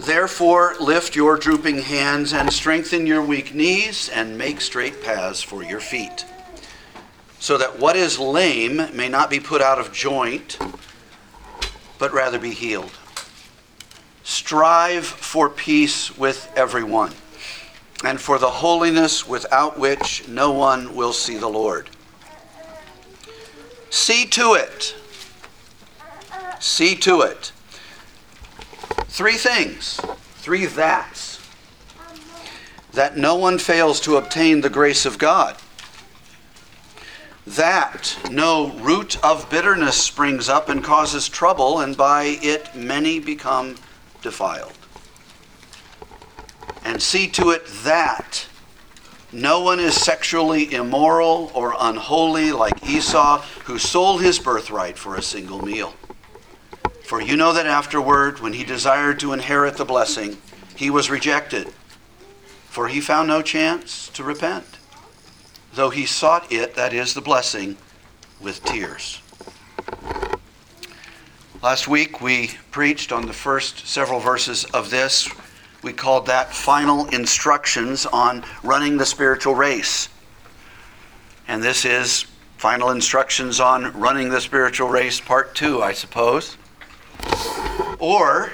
Therefore, lift your drooping hands and strengthen your weak knees and make straight paths for your feet, so that what is lame may not be put out of joint, but rather be healed. Strive for peace with everyone, and for the holiness without which no one will see the Lord. See to it. See to it Three things, three that's. That no one fails to obtain the grace of God. That no root of bitterness springs up and causes trouble, and by it many become defiled. And see to it that no one is sexually immoral or unholy like Esau, who sold his birthright for a single meal. For you know that afterward, when he desired to inherit the blessing, he was rejected, for he found no chance to repent, though he sought it, that is, the blessing, with tears. Last week we preached on the first several verses of this. We called that Final Instructions on Running the Spiritual Race. And this is Final Instructions on Running the Spiritual Race, Part 2, I suppose. Or,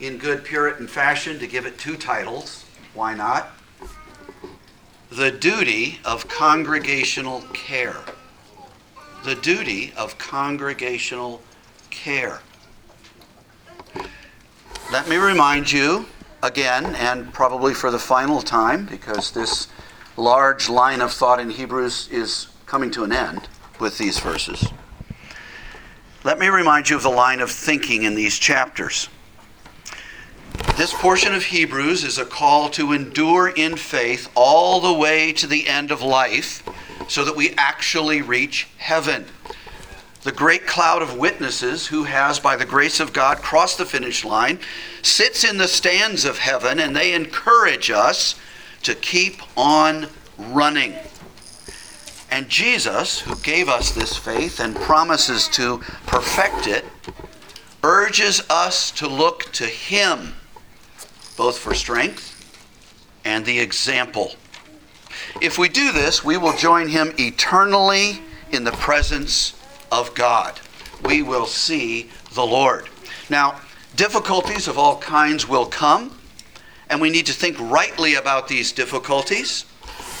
in good Puritan fashion, to give it two titles, why not? The duty of congregational care. The duty of congregational care. Let me remind you again, and probably for the final time, because this large line of thought in Hebrews is coming to an end with these verses. Let me remind you of the line of thinking in these chapters. This portion of Hebrews is a call to endure in faith all the way to the end of life so that we actually reach heaven. The great cloud of witnesses who has, by the grace of God, crossed the finish line sits in the stands of heaven and they encourage us to keep on running. And Jesus, who gave us this faith and promises to perfect it, urges us to look to Him, both for strength and the example. If we do this, we will join Him eternally in the presence of God. We will see the Lord. Now, difficulties of all kinds will come, and we need to think rightly about these difficulties.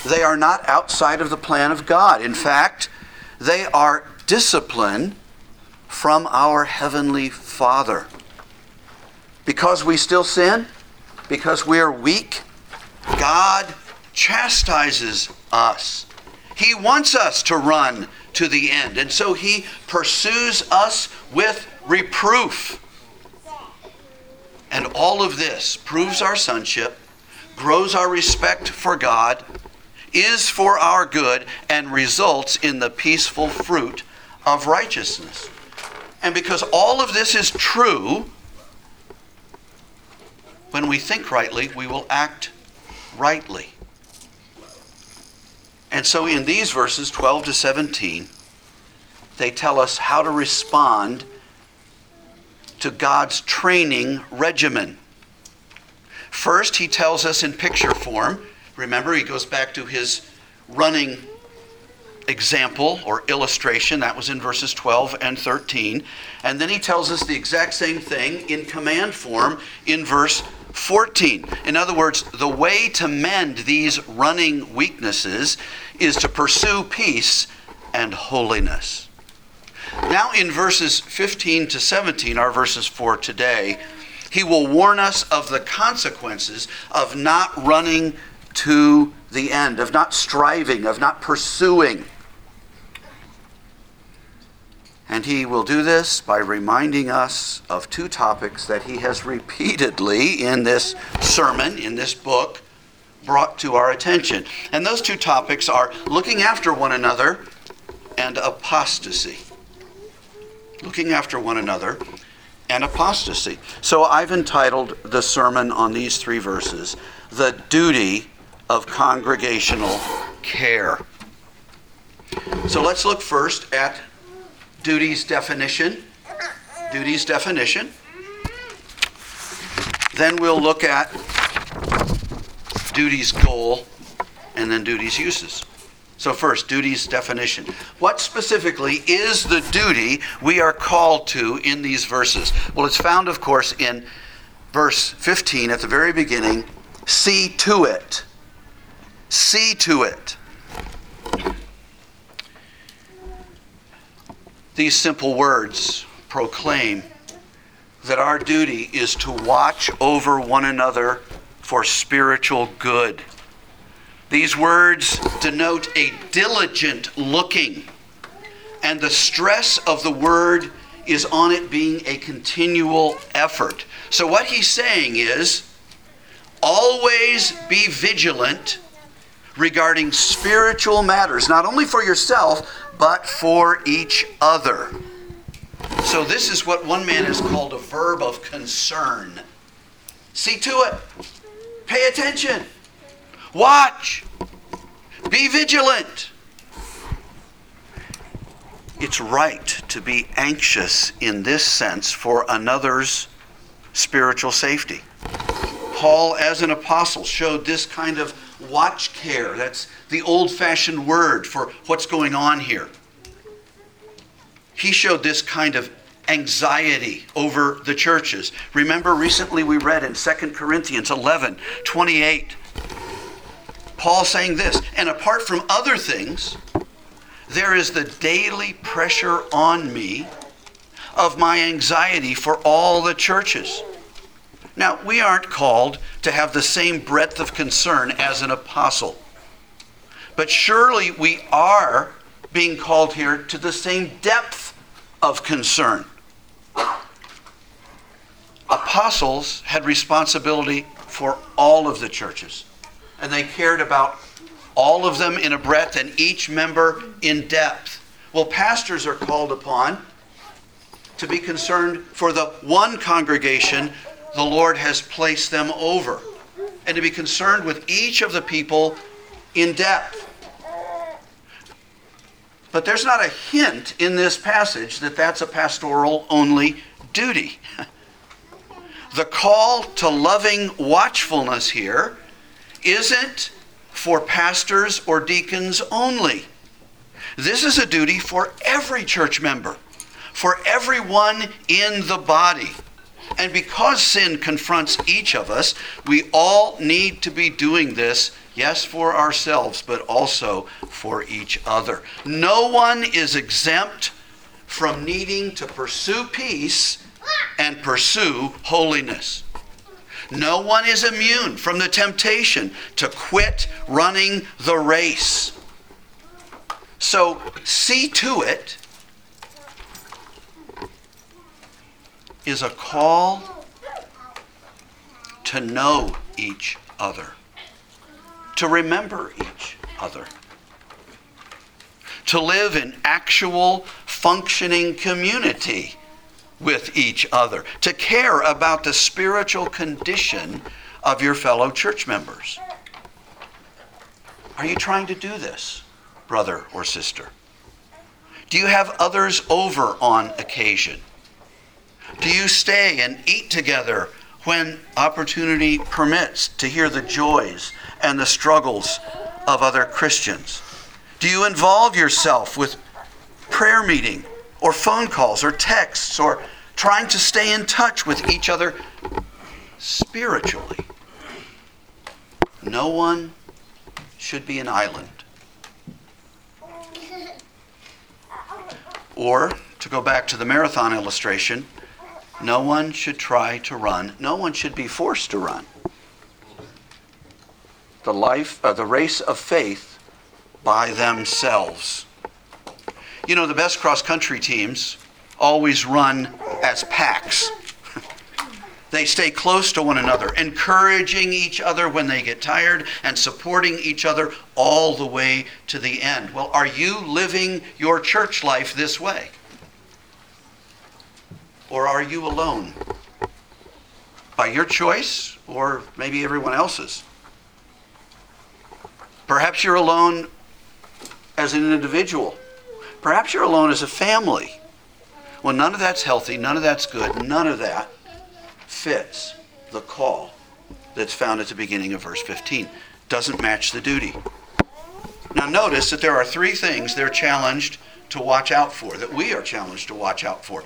They are not outside of the plan of God. In fact, they are discipline from our Heavenly Father. Because we still sin, because we are weak, God chastises us. He wants us to run to the end. And so He pursues us with reproof. And all of this proves our sonship, grows our respect for God, is for our good and results in the peaceful fruit of righteousness. And because all of this is true, when we think rightly, we will act rightly. And so in these verses 12 to 17, they tell us how to respond to God's training regimen. First, he tells us in picture form Remember, he goes back to his running example or illustration. That was in verses 12 and 13. And then he tells us the exact same thing in command form in verse 14. In other words, the way to mend these running weaknesses is to pursue peace and holiness. Now, in verses 15 to 17, our verses for today, he will warn us of the consequences of not running to the end, of not striving, of not pursuing. And he will do this by reminding us of two topics that he has repeatedly in this sermon, in this book, brought to our attention. And those two topics are looking after one another and apostasy. Looking after one another and apostasy. So I've entitled the sermon on these three verses, The Duty of congregational care. So let's look first at duty's definition. Duty's definition. Then we'll look at duty's goal and then duty's uses. So, first, duty's definition. What specifically is the duty we are called to in these verses? Well, it's found, of course, in verse 15 at the very beginning. See to it. See to it. These simple words proclaim that our duty is to watch over one another for spiritual good. These words denote a diligent looking, and the stress of the word is on it being a continual effort. So, what he's saying is always be vigilant regarding spiritual matters, not only for yourself, but for each other. So, this is what one man has called a verb of concern. See to it, pay attention. Watch. Be vigilant. It's right to be anxious in this sense for another's spiritual safety. Paul, as an apostle, showed this kind of watch care. That's the old fashioned word for what's going on here. He showed this kind of anxiety over the churches. Remember, recently we read in 2 Corinthians 11 28 Paul saying this, and apart from other things, there is the daily pressure on me of my anxiety for all the churches. Now, we aren't called to have the same breadth of concern as an apostle. But surely we are being called here to the same depth of concern. Apostles had responsibility for all of the churches and they cared about all of them in a breadth and each member in depth. Well, pastors are called upon to be concerned for the one congregation the Lord has placed them over and to be concerned with each of the people in depth. But there's not a hint in this passage that that's a pastoral only duty. the call to loving watchfulness here isn't for pastors or deacons only. This is a duty for every church member, for everyone in the body. And because sin confronts each of us, we all need to be doing this, yes, for ourselves, but also for each other. No one is exempt from needing to pursue peace and pursue holiness. No one is immune from the temptation to quit running the race. So see to it is a call to know each other, to remember each other, to live in actual functioning community with each other, to care about the spiritual condition of your fellow church members. Are you trying to do this, brother or sister? Do you have others over on occasion? Do you stay and eat together when opportunity permits to hear the joys and the struggles of other Christians? Do you involve yourself with prayer meeting or phone calls or texts or trying to stay in touch with each other spiritually. No one should be an island. Or, to go back to the marathon illustration, no one should try to run. No one should be forced to run. The life, uh, the race of faith by themselves. You know, the best cross country teams always run as packs. they stay close to one another, encouraging each other when they get tired and supporting each other all the way to the end. Well, are you living your church life this way? Or are you alone? By your choice, or maybe everyone else's? Perhaps you're alone as an individual. Perhaps you're alone as a family. Well, none of that's healthy, none of that's good, none of that fits. the call that's found at the beginning of verse 15. Doesn't match the duty. Now, notice that there are three things they're challenged to watch out for, that we are challenged to watch out for.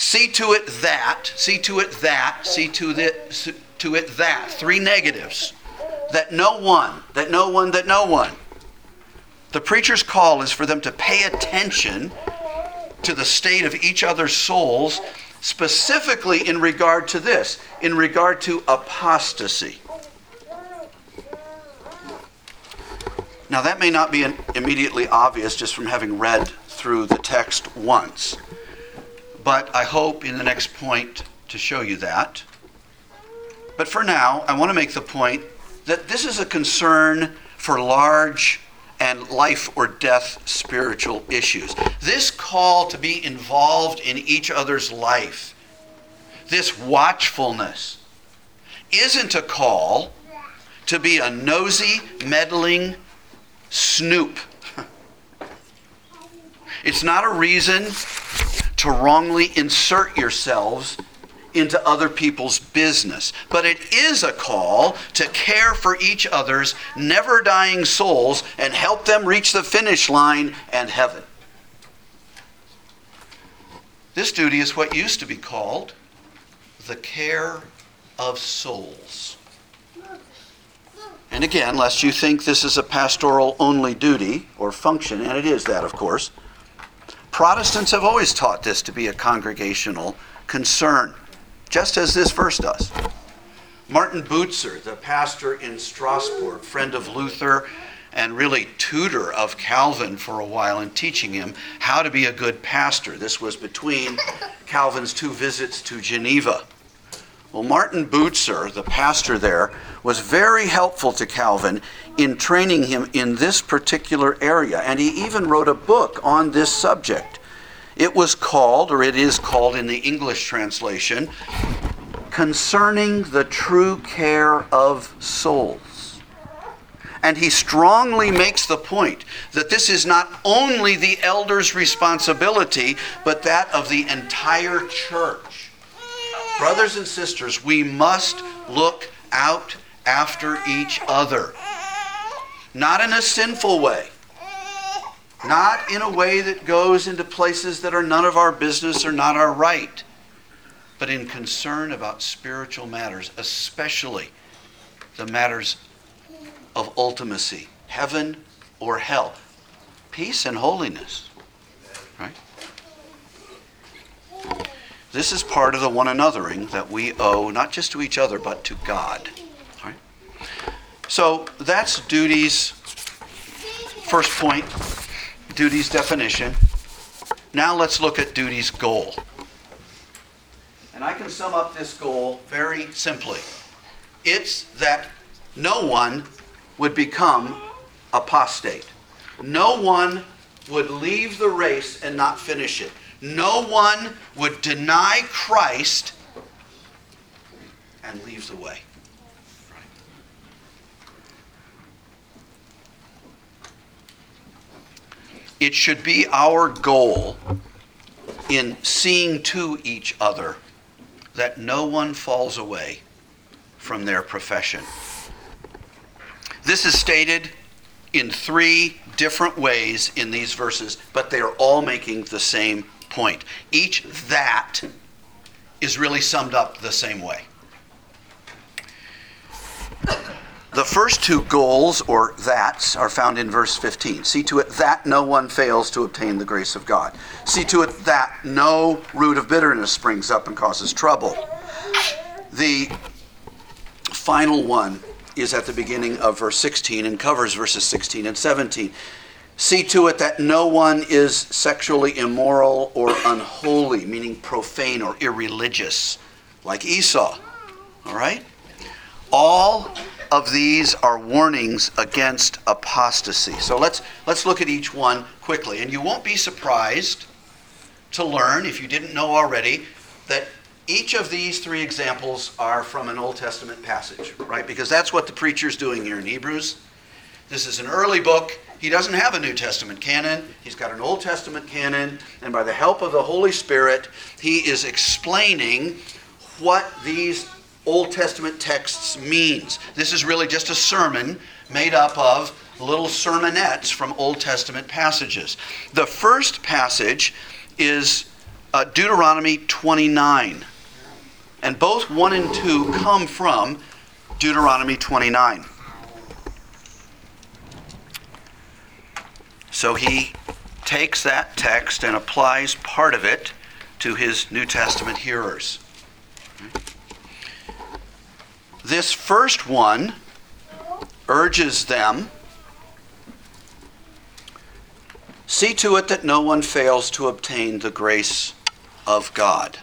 See to it that, see to it that, see to it, to it that. Three negatives. That no one, that no one, that no one. The preacher's call is for them to pay attention to the state of each other's souls, specifically in regard to this, in regard to apostasy. Now, that may not be immediately obvious just from having read through the text once, but I hope in the next point to show you that. But for now, I want to make the point that this is a concern for large and life or death spiritual issues. This call to be involved in each other's life, this watchfulness, isn't a call to be a nosy, meddling snoop. It's not a reason to wrongly insert yourselves into other people's business. But it is a call to care for each other's never dying souls and help them reach the finish line and heaven. This duty is what used to be called the care of souls. And again, lest you think this is a pastoral only duty or function, and it is that, of course, Protestants have always taught this to be a congregational concern just as this verse does. Martin Bucer, the pastor in Strasbourg, friend of Luther and really tutor of Calvin for a while in teaching him how to be a good pastor. This was between Calvin's two visits to Geneva. Well, Martin Bucer, the pastor there, was very helpful to Calvin in training him in this particular area, and he even wrote a book on this subject. It was called, or it is called in the English translation, Concerning the True Care of Souls. And he strongly makes the point that this is not only the elder's responsibility, but that of the entire church. Brothers and sisters, we must look out after each other. Not in a sinful way, not in a way that goes into places that are none of our business or not our right, but in concern about spiritual matters, especially the matters of ultimacy, heaven or hell, peace and holiness. Right? This is part of the one anothering that we owe not just to each other but to God. Right? So that's duties. First point duty's definition. Now let's look at duty's goal. And I can sum up this goal very simply it's that no one would become apostate, no one would leave the race and not finish it, no one would deny Christ and leave the way. It should be our goal in seeing to each other that no one falls away from their profession. This is stated in three different ways in these verses, but they are all making the same point. Each that is really summed up the same way. The first two goals, or that's, are found in verse 15. See to it that no one fails to obtain the grace of God. See to it that no root of bitterness springs up and causes trouble. The final one is at the beginning of verse 16 and covers verses 16 and 17. See to it that no one is sexually immoral or unholy, meaning profane or irreligious, like Esau. All right? All of these are warnings against apostasy. So let's let's look at each one quickly and you won't be surprised to learn if you didn't know already that each of these three examples are from an Old Testament passage, right? Because that's what the preacher's doing here in Hebrews. This is an early book. He doesn't have a New Testament canon. He's got an Old Testament canon, and by the help of the Holy Spirit, he is explaining what these Old Testament texts means. This is really just a sermon made up of little sermonettes from Old Testament passages. The first passage is uh, Deuteronomy 29. And both 1 and 2 come from Deuteronomy 29. So he takes that text and applies part of it to his New Testament hearers. This first one urges them see to it that no one fails to obtain the grace of God.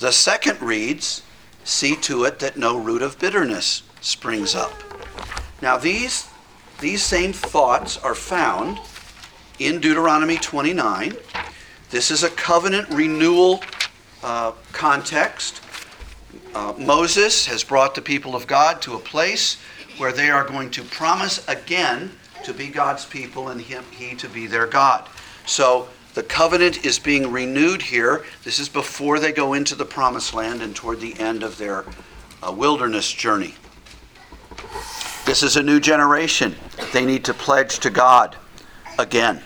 The second reads, See to it that no root of bitterness springs up. Now, these, these same thoughts are found in Deuteronomy 29. This is a covenant renewal uh, context. Uh, Moses has brought the people of God to a place where they are going to promise again to be God's people and him, He to be their God. So the covenant is being renewed here. This is before they go into the promised land and toward the end of their uh, wilderness journey. This is a new generation. They need to pledge to God again.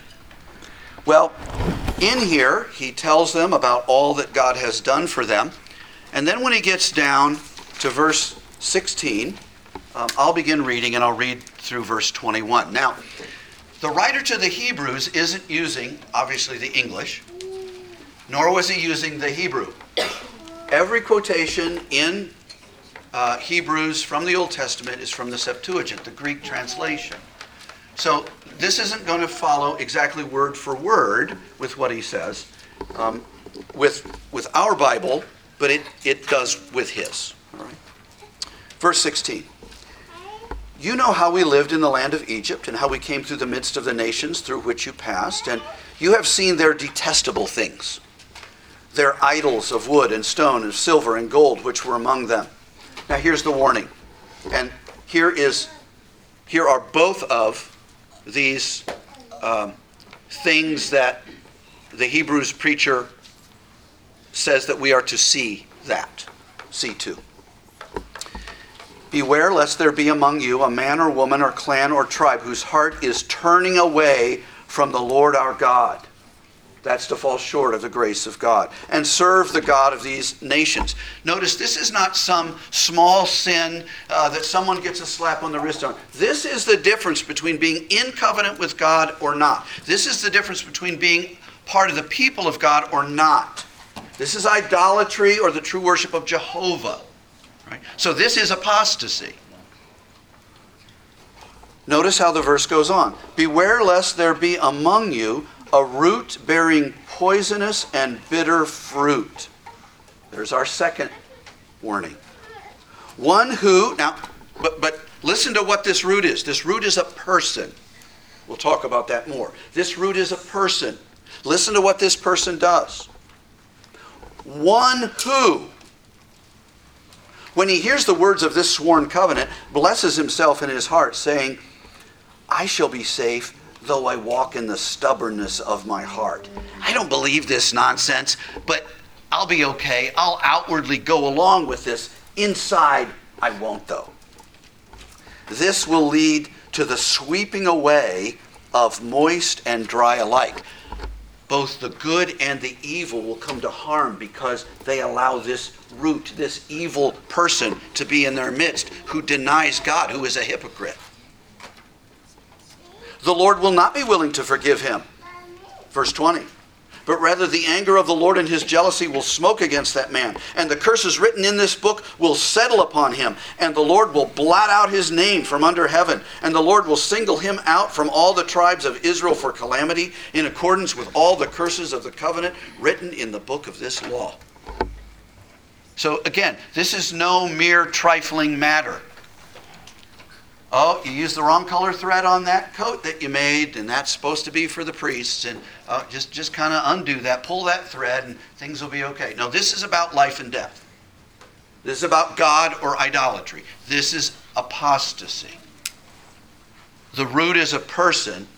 Well, in here, he tells them about all that God has done for them. And then when he gets down to verse 16, um, I'll begin reading and I'll read through verse 21. Now, the writer to the Hebrews isn't using, obviously, the English, nor was he using the Hebrew. Every quotation in uh, Hebrews from the Old Testament is from the Septuagint, the Greek translation. So this isn't going to follow exactly word for word with what he says um, with, with our Bible, but it, it does with his. All right? Verse 16. You know how we lived in the land of Egypt and how we came through the midst of the nations through which you passed, and you have seen their detestable things, their idols of wood and stone and silver and gold which were among them. Now here's the warning. And here is here are both of these um, things that the Hebrews preacher says that we are to see that. See to. Beware lest there be among you a man or woman or clan or tribe whose heart is turning away from the Lord our God. That's to fall short of the grace of God. And serve the God of these nations. Notice this is not some small sin uh, that someone gets a slap on the wrist on. This is the difference between being in covenant with God or not. This is the difference between being part of the people of God or not. This is idolatry or the true worship of Jehovah. Right? So this is apostasy. Notice how the verse goes on. Beware lest there be among you a root bearing poisonous and bitter fruit. There's our second warning. One who, now, but, but listen to what this root is. This root is a person. We'll talk about that more. This root is a person. Listen to what this person does. One who when he hears the words of this sworn covenant, blesses himself in his heart, saying, I shall be safe though I walk in the stubbornness of my heart. I don't believe this nonsense, but I'll be okay. I'll outwardly go along with this. Inside, I won't, though. This will lead to the sweeping away of moist and dry alike both the good and the evil will come to harm because they allow this root, this evil person, to be in their midst who denies God, who is a hypocrite. The Lord will not be willing to forgive him. Verse 20 but rather the anger of the Lord and his jealousy will smoke against that man. And the curses written in this book will settle upon him, and the Lord will blot out his name from under heaven, and the Lord will single him out from all the tribes of Israel for calamity, in accordance with all the curses of the covenant written in the book of this law. So again, this is no mere trifling matter. Oh, you used the wrong color thread on that coat that you made, and that's supposed to be for the priests. And uh, just, just kind of undo that, pull that thread, and things will be okay. No, this is about life and death. This is about God or idolatry. This is apostasy. The root is a person.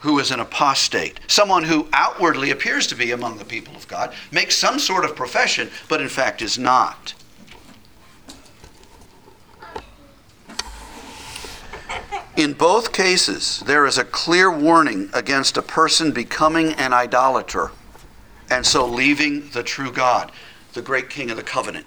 who is an apostate, someone who outwardly appears to be among the people of God, makes some sort of profession, but in fact is not. In both cases, there is a clear warning against a person becoming an idolater and so leaving the true God, the great King of the covenant.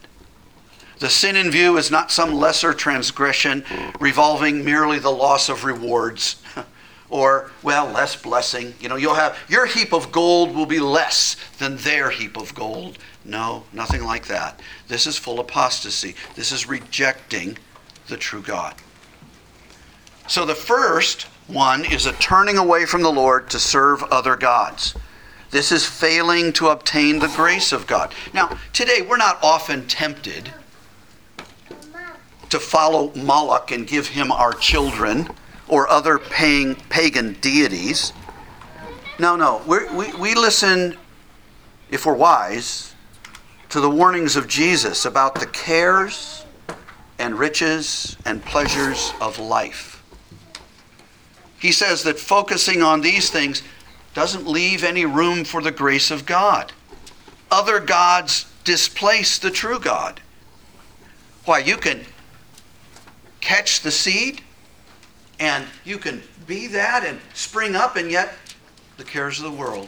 The sin in view is not some lesser transgression revolving merely the loss of rewards or, well, less blessing. You know, you'll have your heap of gold will be less than their heap of gold. No, nothing like that. This is full apostasy. This is rejecting the true God. So the first one is a turning away from the Lord to serve other gods. This is failing to obtain the grace of God. Now, today we're not often tempted to follow Moloch and give him our children or other paying, pagan deities. No, no. we we, we listen, if we're wise, to the warnings of Jesus about the cares and riches and pleasures of life. He says that focusing on these things doesn't leave any room for the grace of God. Other gods displace the true God. Why, you can catch the seed and you can be that and spring up, and yet the cares of the world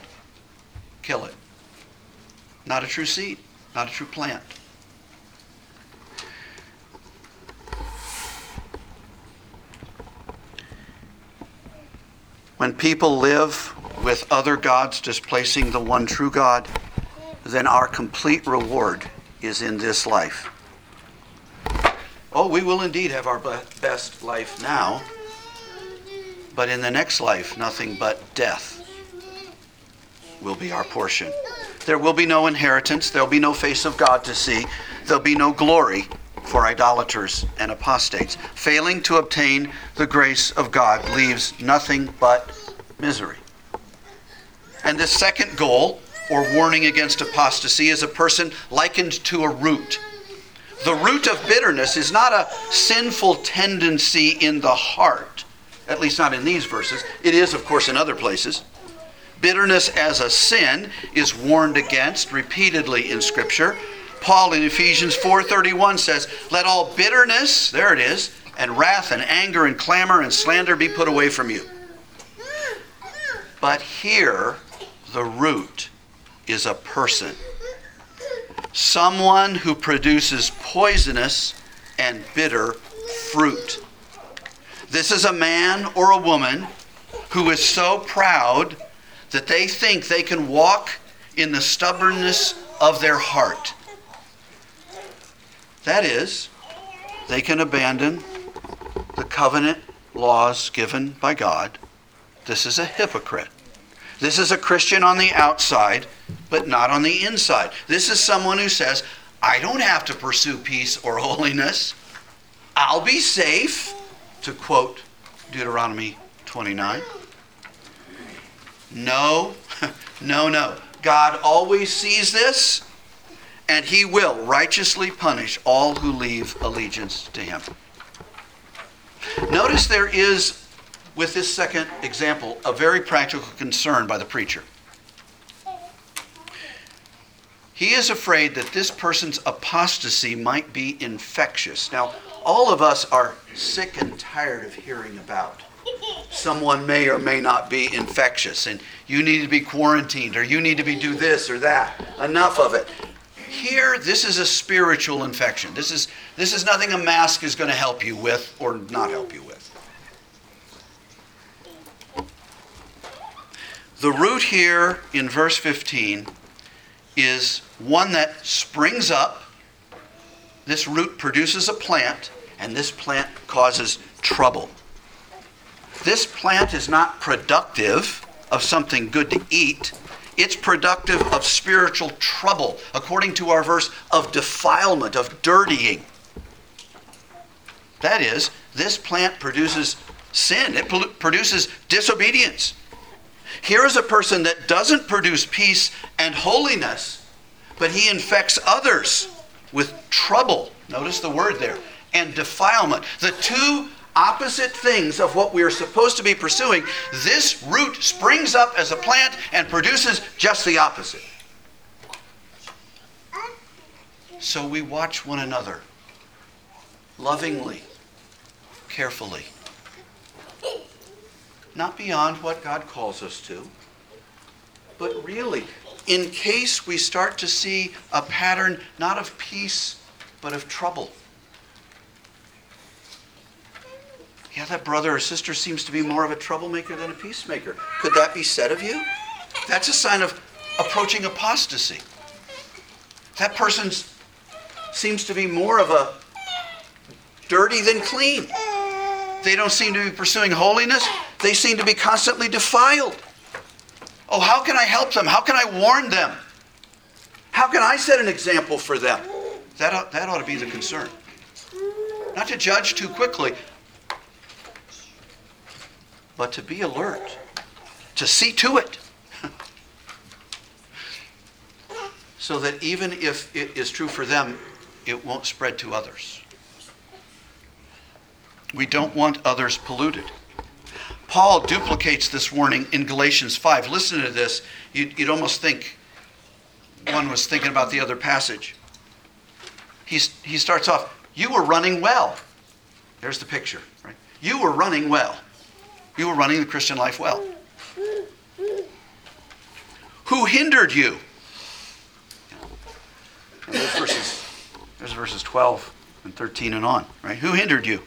kill it. Not a true seed, not a true plant. When people live with other gods displacing the one true God, then our complete reward is in this life. Oh, we will indeed have our best life now, but in the next life, nothing but death will be our portion. There will be no inheritance. There'll be no face of God to see. There'll be no glory for idolaters and apostates. Failing to obtain the grace of God leaves nothing but misery. And the second goal, or warning against apostasy, is a person likened to a root. The root of bitterness is not a sinful tendency in the heart at least not in these verses. It is, of course, in other places. Bitterness as a sin is warned against repeatedly in Scripture. Paul in Ephesians 4:31 says, "Let all bitterness, there it is, and wrath and anger and clamor and slander be put away from you." But here the root is a person. Someone who produces poisonous and bitter fruit. This is a man or a woman who is so proud that they think they can walk in the stubbornness of their heart. That is, they can abandon the covenant laws given by God. This is a hypocrite. This is a Christian on the outside, but not on the inside. This is someone who says, I don't have to pursue peace or holiness. I'll be safe to quote Deuteronomy 29? No, no, no. God always sees this, and he will righteously punish all who leave allegiance to him. Notice there is, with this second example, a very practical concern by the preacher. He is afraid that this person's apostasy might be infectious. Now, all of us are sick and tired of hearing about someone may or may not be infectious and you need to be quarantined or you need to be do this or that enough of it here this is a spiritual infection this is this is nothing a mask is going to help you with or not help you with the root here in verse 15 is one that springs up this root produces a plant and this plant causes trouble. This plant is not productive of something good to eat. It's productive of spiritual trouble, according to our verse, of defilement, of dirtying. That is, this plant produces sin, it produces disobedience. Here is a person that doesn't produce peace and holiness, but he infects others with trouble. Notice the word there and defilement. The two opposite things of what we are supposed to be pursuing, this root springs up as a plant and produces just the opposite. So we watch one another lovingly, carefully. Not beyond what God calls us to, but really, in case we start to see a pattern not of peace, but of trouble. Yeah, that brother or sister seems to be more of a troublemaker than a peacemaker. Could that be said of you? That's a sign of approaching apostasy. That person seems to be more of a dirty than clean. They don't seem to be pursuing holiness. They seem to be constantly defiled. Oh, how can I help them? How can I warn them? How can I set an example for them? That ought, that ought to be the concern. Not to judge too quickly, but to be alert, to see to it. so that even if it is true for them, it won't spread to others. We don't want others polluted. Paul duplicates this warning in Galatians 5. Listen to this. You'd, you'd almost think one was thinking about the other passage. He's, he starts off, You were running well. There's the picture, right? You were running well. You were running the Christian life well. Who hindered you? There's verses, there's verses 12 and 13 and on, right? Who hindered you?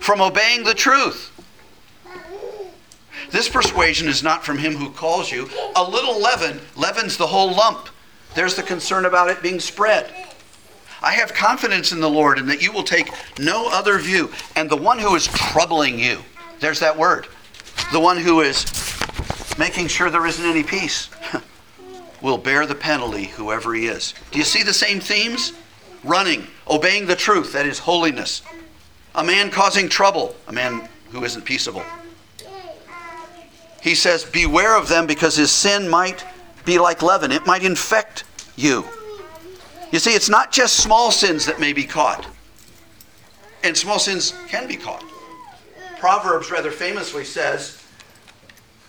From obeying the truth. This persuasion is not from him who calls you. A little leaven leavens the whole lump. There's the concern about it being spread. I have confidence in the Lord and that you will take no other view. And the one who is troubling you, there's that word, the one who is making sure there isn't any peace, will bear the penalty, whoever he is. Do you see the same themes? Running, obeying the truth, that is holiness. A man causing trouble, a man who isn't peaceable he says, Beware of them because his sin might be like leaven, it might infect you. You see, it's not just small sins that may be caught, and small sins can be caught. Proverbs rather famously says,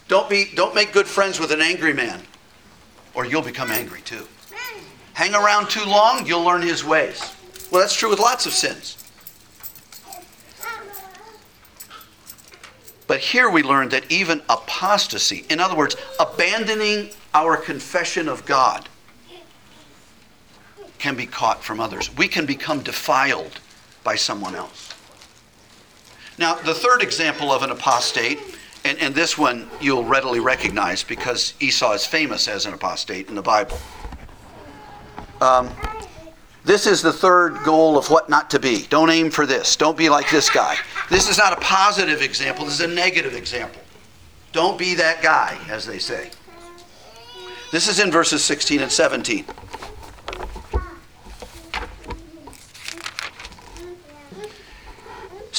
don't, be, don't make good friends with an angry man, or you'll become angry too. Hang around too long, you'll learn his ways. Well, that's true with lots of sins. But here we learn that even apostasy, in other words, abandoning our confession of God, can be caught from others. We can become defiled by someone else. Now, the third example of an apostate, and, and this one you'll readily recognize because Esau is famous as an apostate in the Bible. Um, this is the third goal of what not to be. Don't aim for this. Don't be like this guy. This is not a positive example, this is a negative example. Don't be that guy, as they say. This is in verses 16 and 17.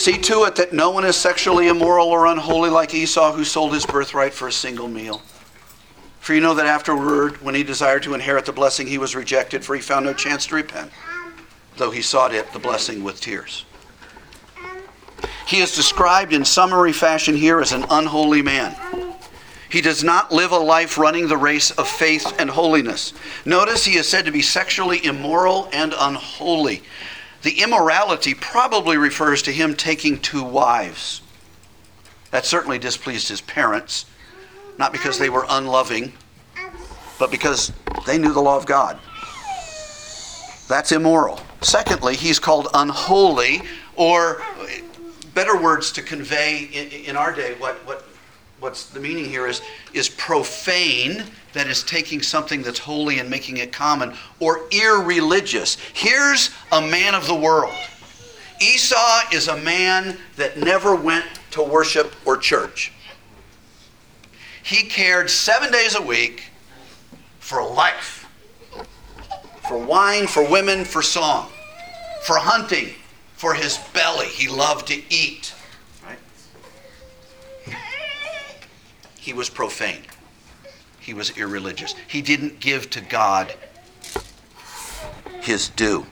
See to it that no one is sexually immoral or unholy like Esau, who sold his birthright for a single meal. For you know that afterward, when he desired to inherit the blessing, he was rejected, for he found no chance to repent, though he sought it, the blessing, with tears. He is described in summary fashion here as an unholy man. He does not live a life running the race of faith and holiness. Notice he is said to be sexually immoral and unholy. The immorality probably refers to him taking two wives. That certainly displeased his parents, not because they were unloving, but because they knew the law of God. That's immoral. Secondly, he's called unholy, or better words to convey in, in our day what, what what's the meaning here is is profane that is taking something that's holy and making it common or irreligious here's a man of the world esau is a man that never went to worship or church he cared seven days a week for life for wine for women for song for hunting for his belly. He loved to eat. He was profane. He was irreligious. He didn't give to God his due.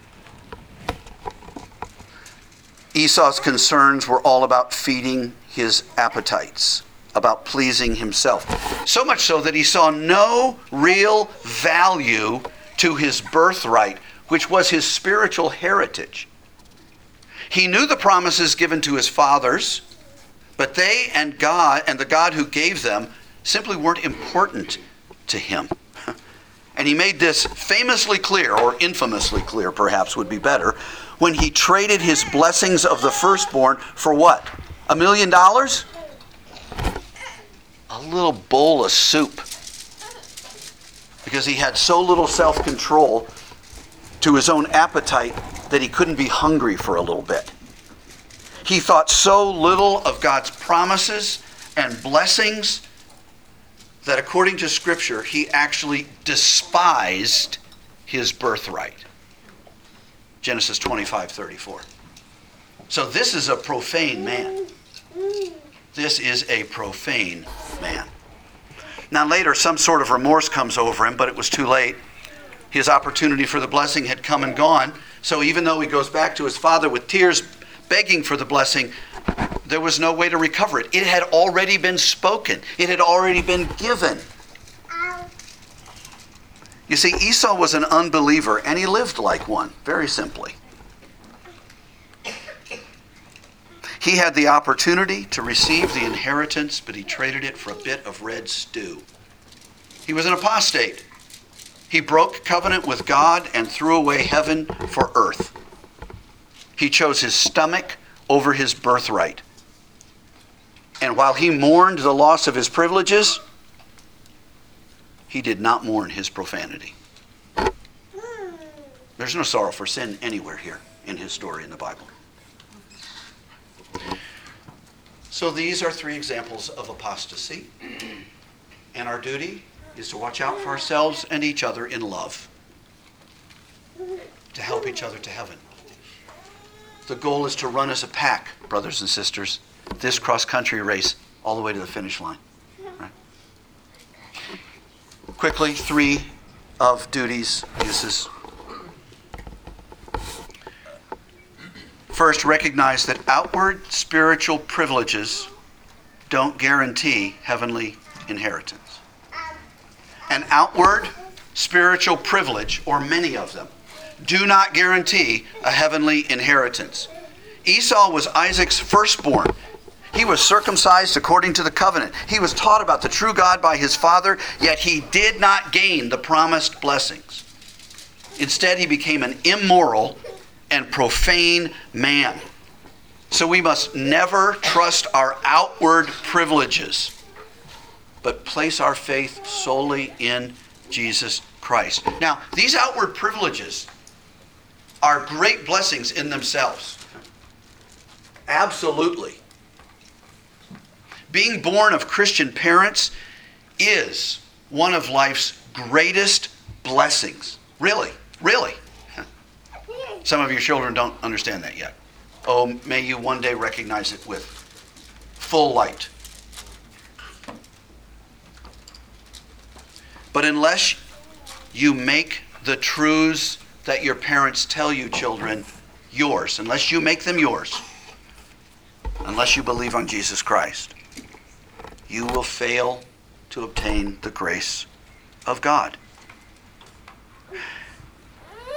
Esau's concerns were all about feeding his appetites, about pleasing himself. So much so that he saw no real value to his birthright, which was his spiritual heritage. He knew the promises given to his fathers, but they and God and the God who gave them simply weren't important to him. And he made this famously clear, or infamously clear, perhaps would be better, when he traded his blessings of the firstborn for what? A million dollars? A little bowl of soup. Because he had so little self control to his own appetite that he couldn't be hungry for a little bit. He thought so little of God's promises and blessings that according to Scripture, he actually despised his birthright. Genesis 25 34. So this is a profane man. This is a profane man. Now, later, some sort of remorse comes over him, but it was too late. His opportunity for the blessing had come and gone. So, even though he goes back to his father with tears, begging for the blessing, there was no way to recover it. It had already been spoken, it had already been given. You see, Esau was an unbeliever and he lived like one, very simply. He had the opportunity to receive the inheritance, but he traded it for a bit of red stew. He was an apostate. He broke covenant with God and threw away heaven for earth. He chose his stomach over his birthright. And while he mourned the loss of his privileges, he did not mourn his profanity. There's no sorrow for sin anywhere here in his story in the Bible. So these are three examples of apostasy. And our duty is to watch out for ourselves and each other in love, to help each other to heaven. The goal is to run as a pack, brothers and sisters, this cross country race all the way to the finish line. Right? Quickly, three of duties, uses. First, recognize that outward spiritual privileges don't guarantee heavenly inheritance. An outward spiritual privilege, or many of them, do not guarantee a heavenly inheritance. Esau was Isaac's firstborn. He was circumcised according to the covenant. He was taught about the true God by his father, yet he did not gain the promised blessings. Instead, he became an immoral and profane man. So we must never trust our outward privileges, but place our faith solely in Jesus Christ. Now, these outward privileges are great blessings in themselves. Absolutely. Being born of Christian parents is one of life's greatest blessings. Really, really. Some of your children don't understand that yet. Oh, may you one day recognize it with full light. But unless you make the truths that your parents tell you, children, yours, unless you make them yours, unless you believe on Jesus Christ, you will fail to obtain the grace of God.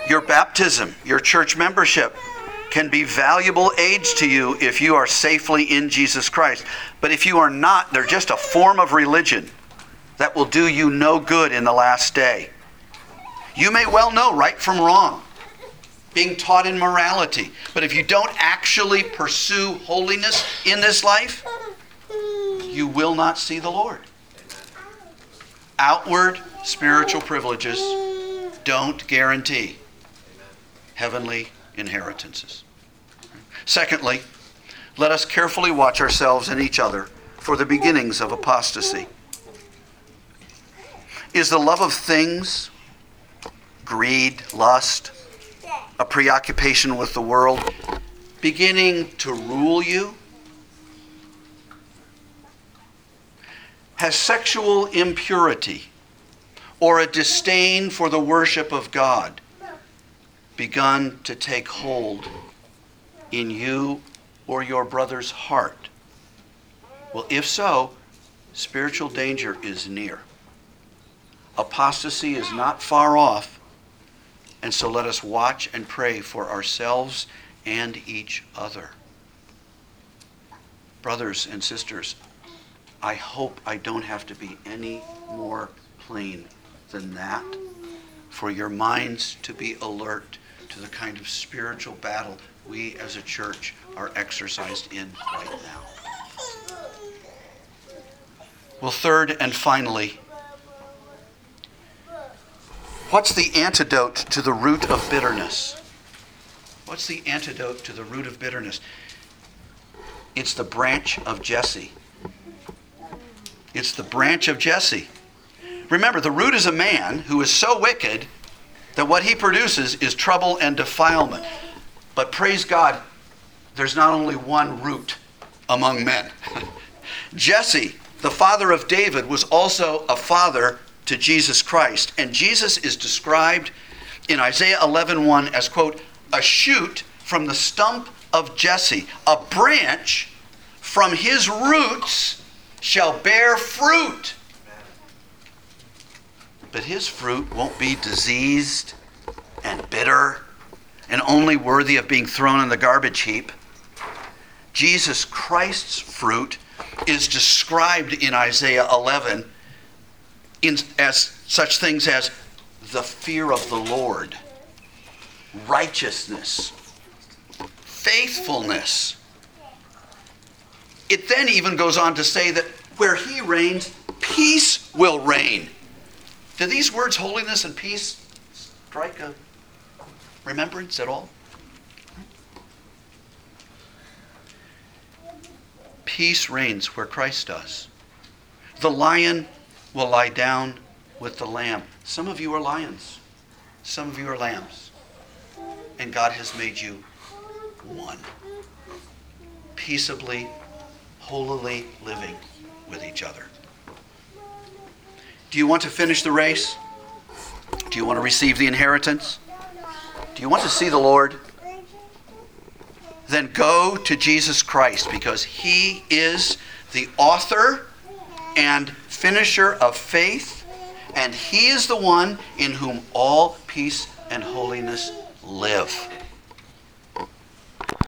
Your baptism, your church membership, can be valuable aids to you if you are safely in Jesus Christ. But if you are not, they're just a form of religion that will do you no good in the last day. You may well know right from wrong, being taught in morality. But if you don't actually pursue holiness in this life, you will not see the Lord. Outward spiritual privileges don't guarantee heavenly inheritances. Secondly, let us carefully watch ourselves and each other for the beginnings of apostasy. Is the love of things greed, lust, a preoccupation with the world, beginning to rule you? Has sexual impurity or a disdain for the worship of God begun to take hold in you or your brother's heart? Well, if so, spiritual danger is near. Apostasy is not far off, and so let us watch and pray for ourselves and each other. Brothers and sisters, I hope I don't have to be any more plain than that for your minds to be alert to the kind of spiritual battle we as a church are exercised in right now. Well, third and finally, what's the antidote to the root of bitterness? What's the antidote to the root of bitterness? It's the branch of Jesse. It's the branch of Jesse. Remember, the root is a man who is so wicked that what he produces is trouble and defilement. But praise God, there's not only one root among men. Jesse, the father of David, was also a father to Jesus Christ. And Jesus is described in Isaiah 11:1 as quote, a shoot from the stump of Jesse, a branch from his roots shall bear fruit. But his fruit won't be diseased and bitter and only worthy of being thrown in the garbage heap. Jesus Christ's fruit is described in Isaiah 11 in, as such things as the fear of the Lord, righteousness, faithfulness. It then even goes on to say that where he reigns, peace will reign. Do these words, holiness and peace, strike a remembrance at all? Peace reigns where Christ does. The lion will lie down with the lamb. Some of you are lions, some of you are lambs. And God has made you one. Peaceably, holily living with each other. Do you want to finish the race? Do you want to receive the inheritance? Do you want to see the Lord? Then go to Jesus Christ because he is the author and finisher of faith, and he is the one in whom all peace and holiness live.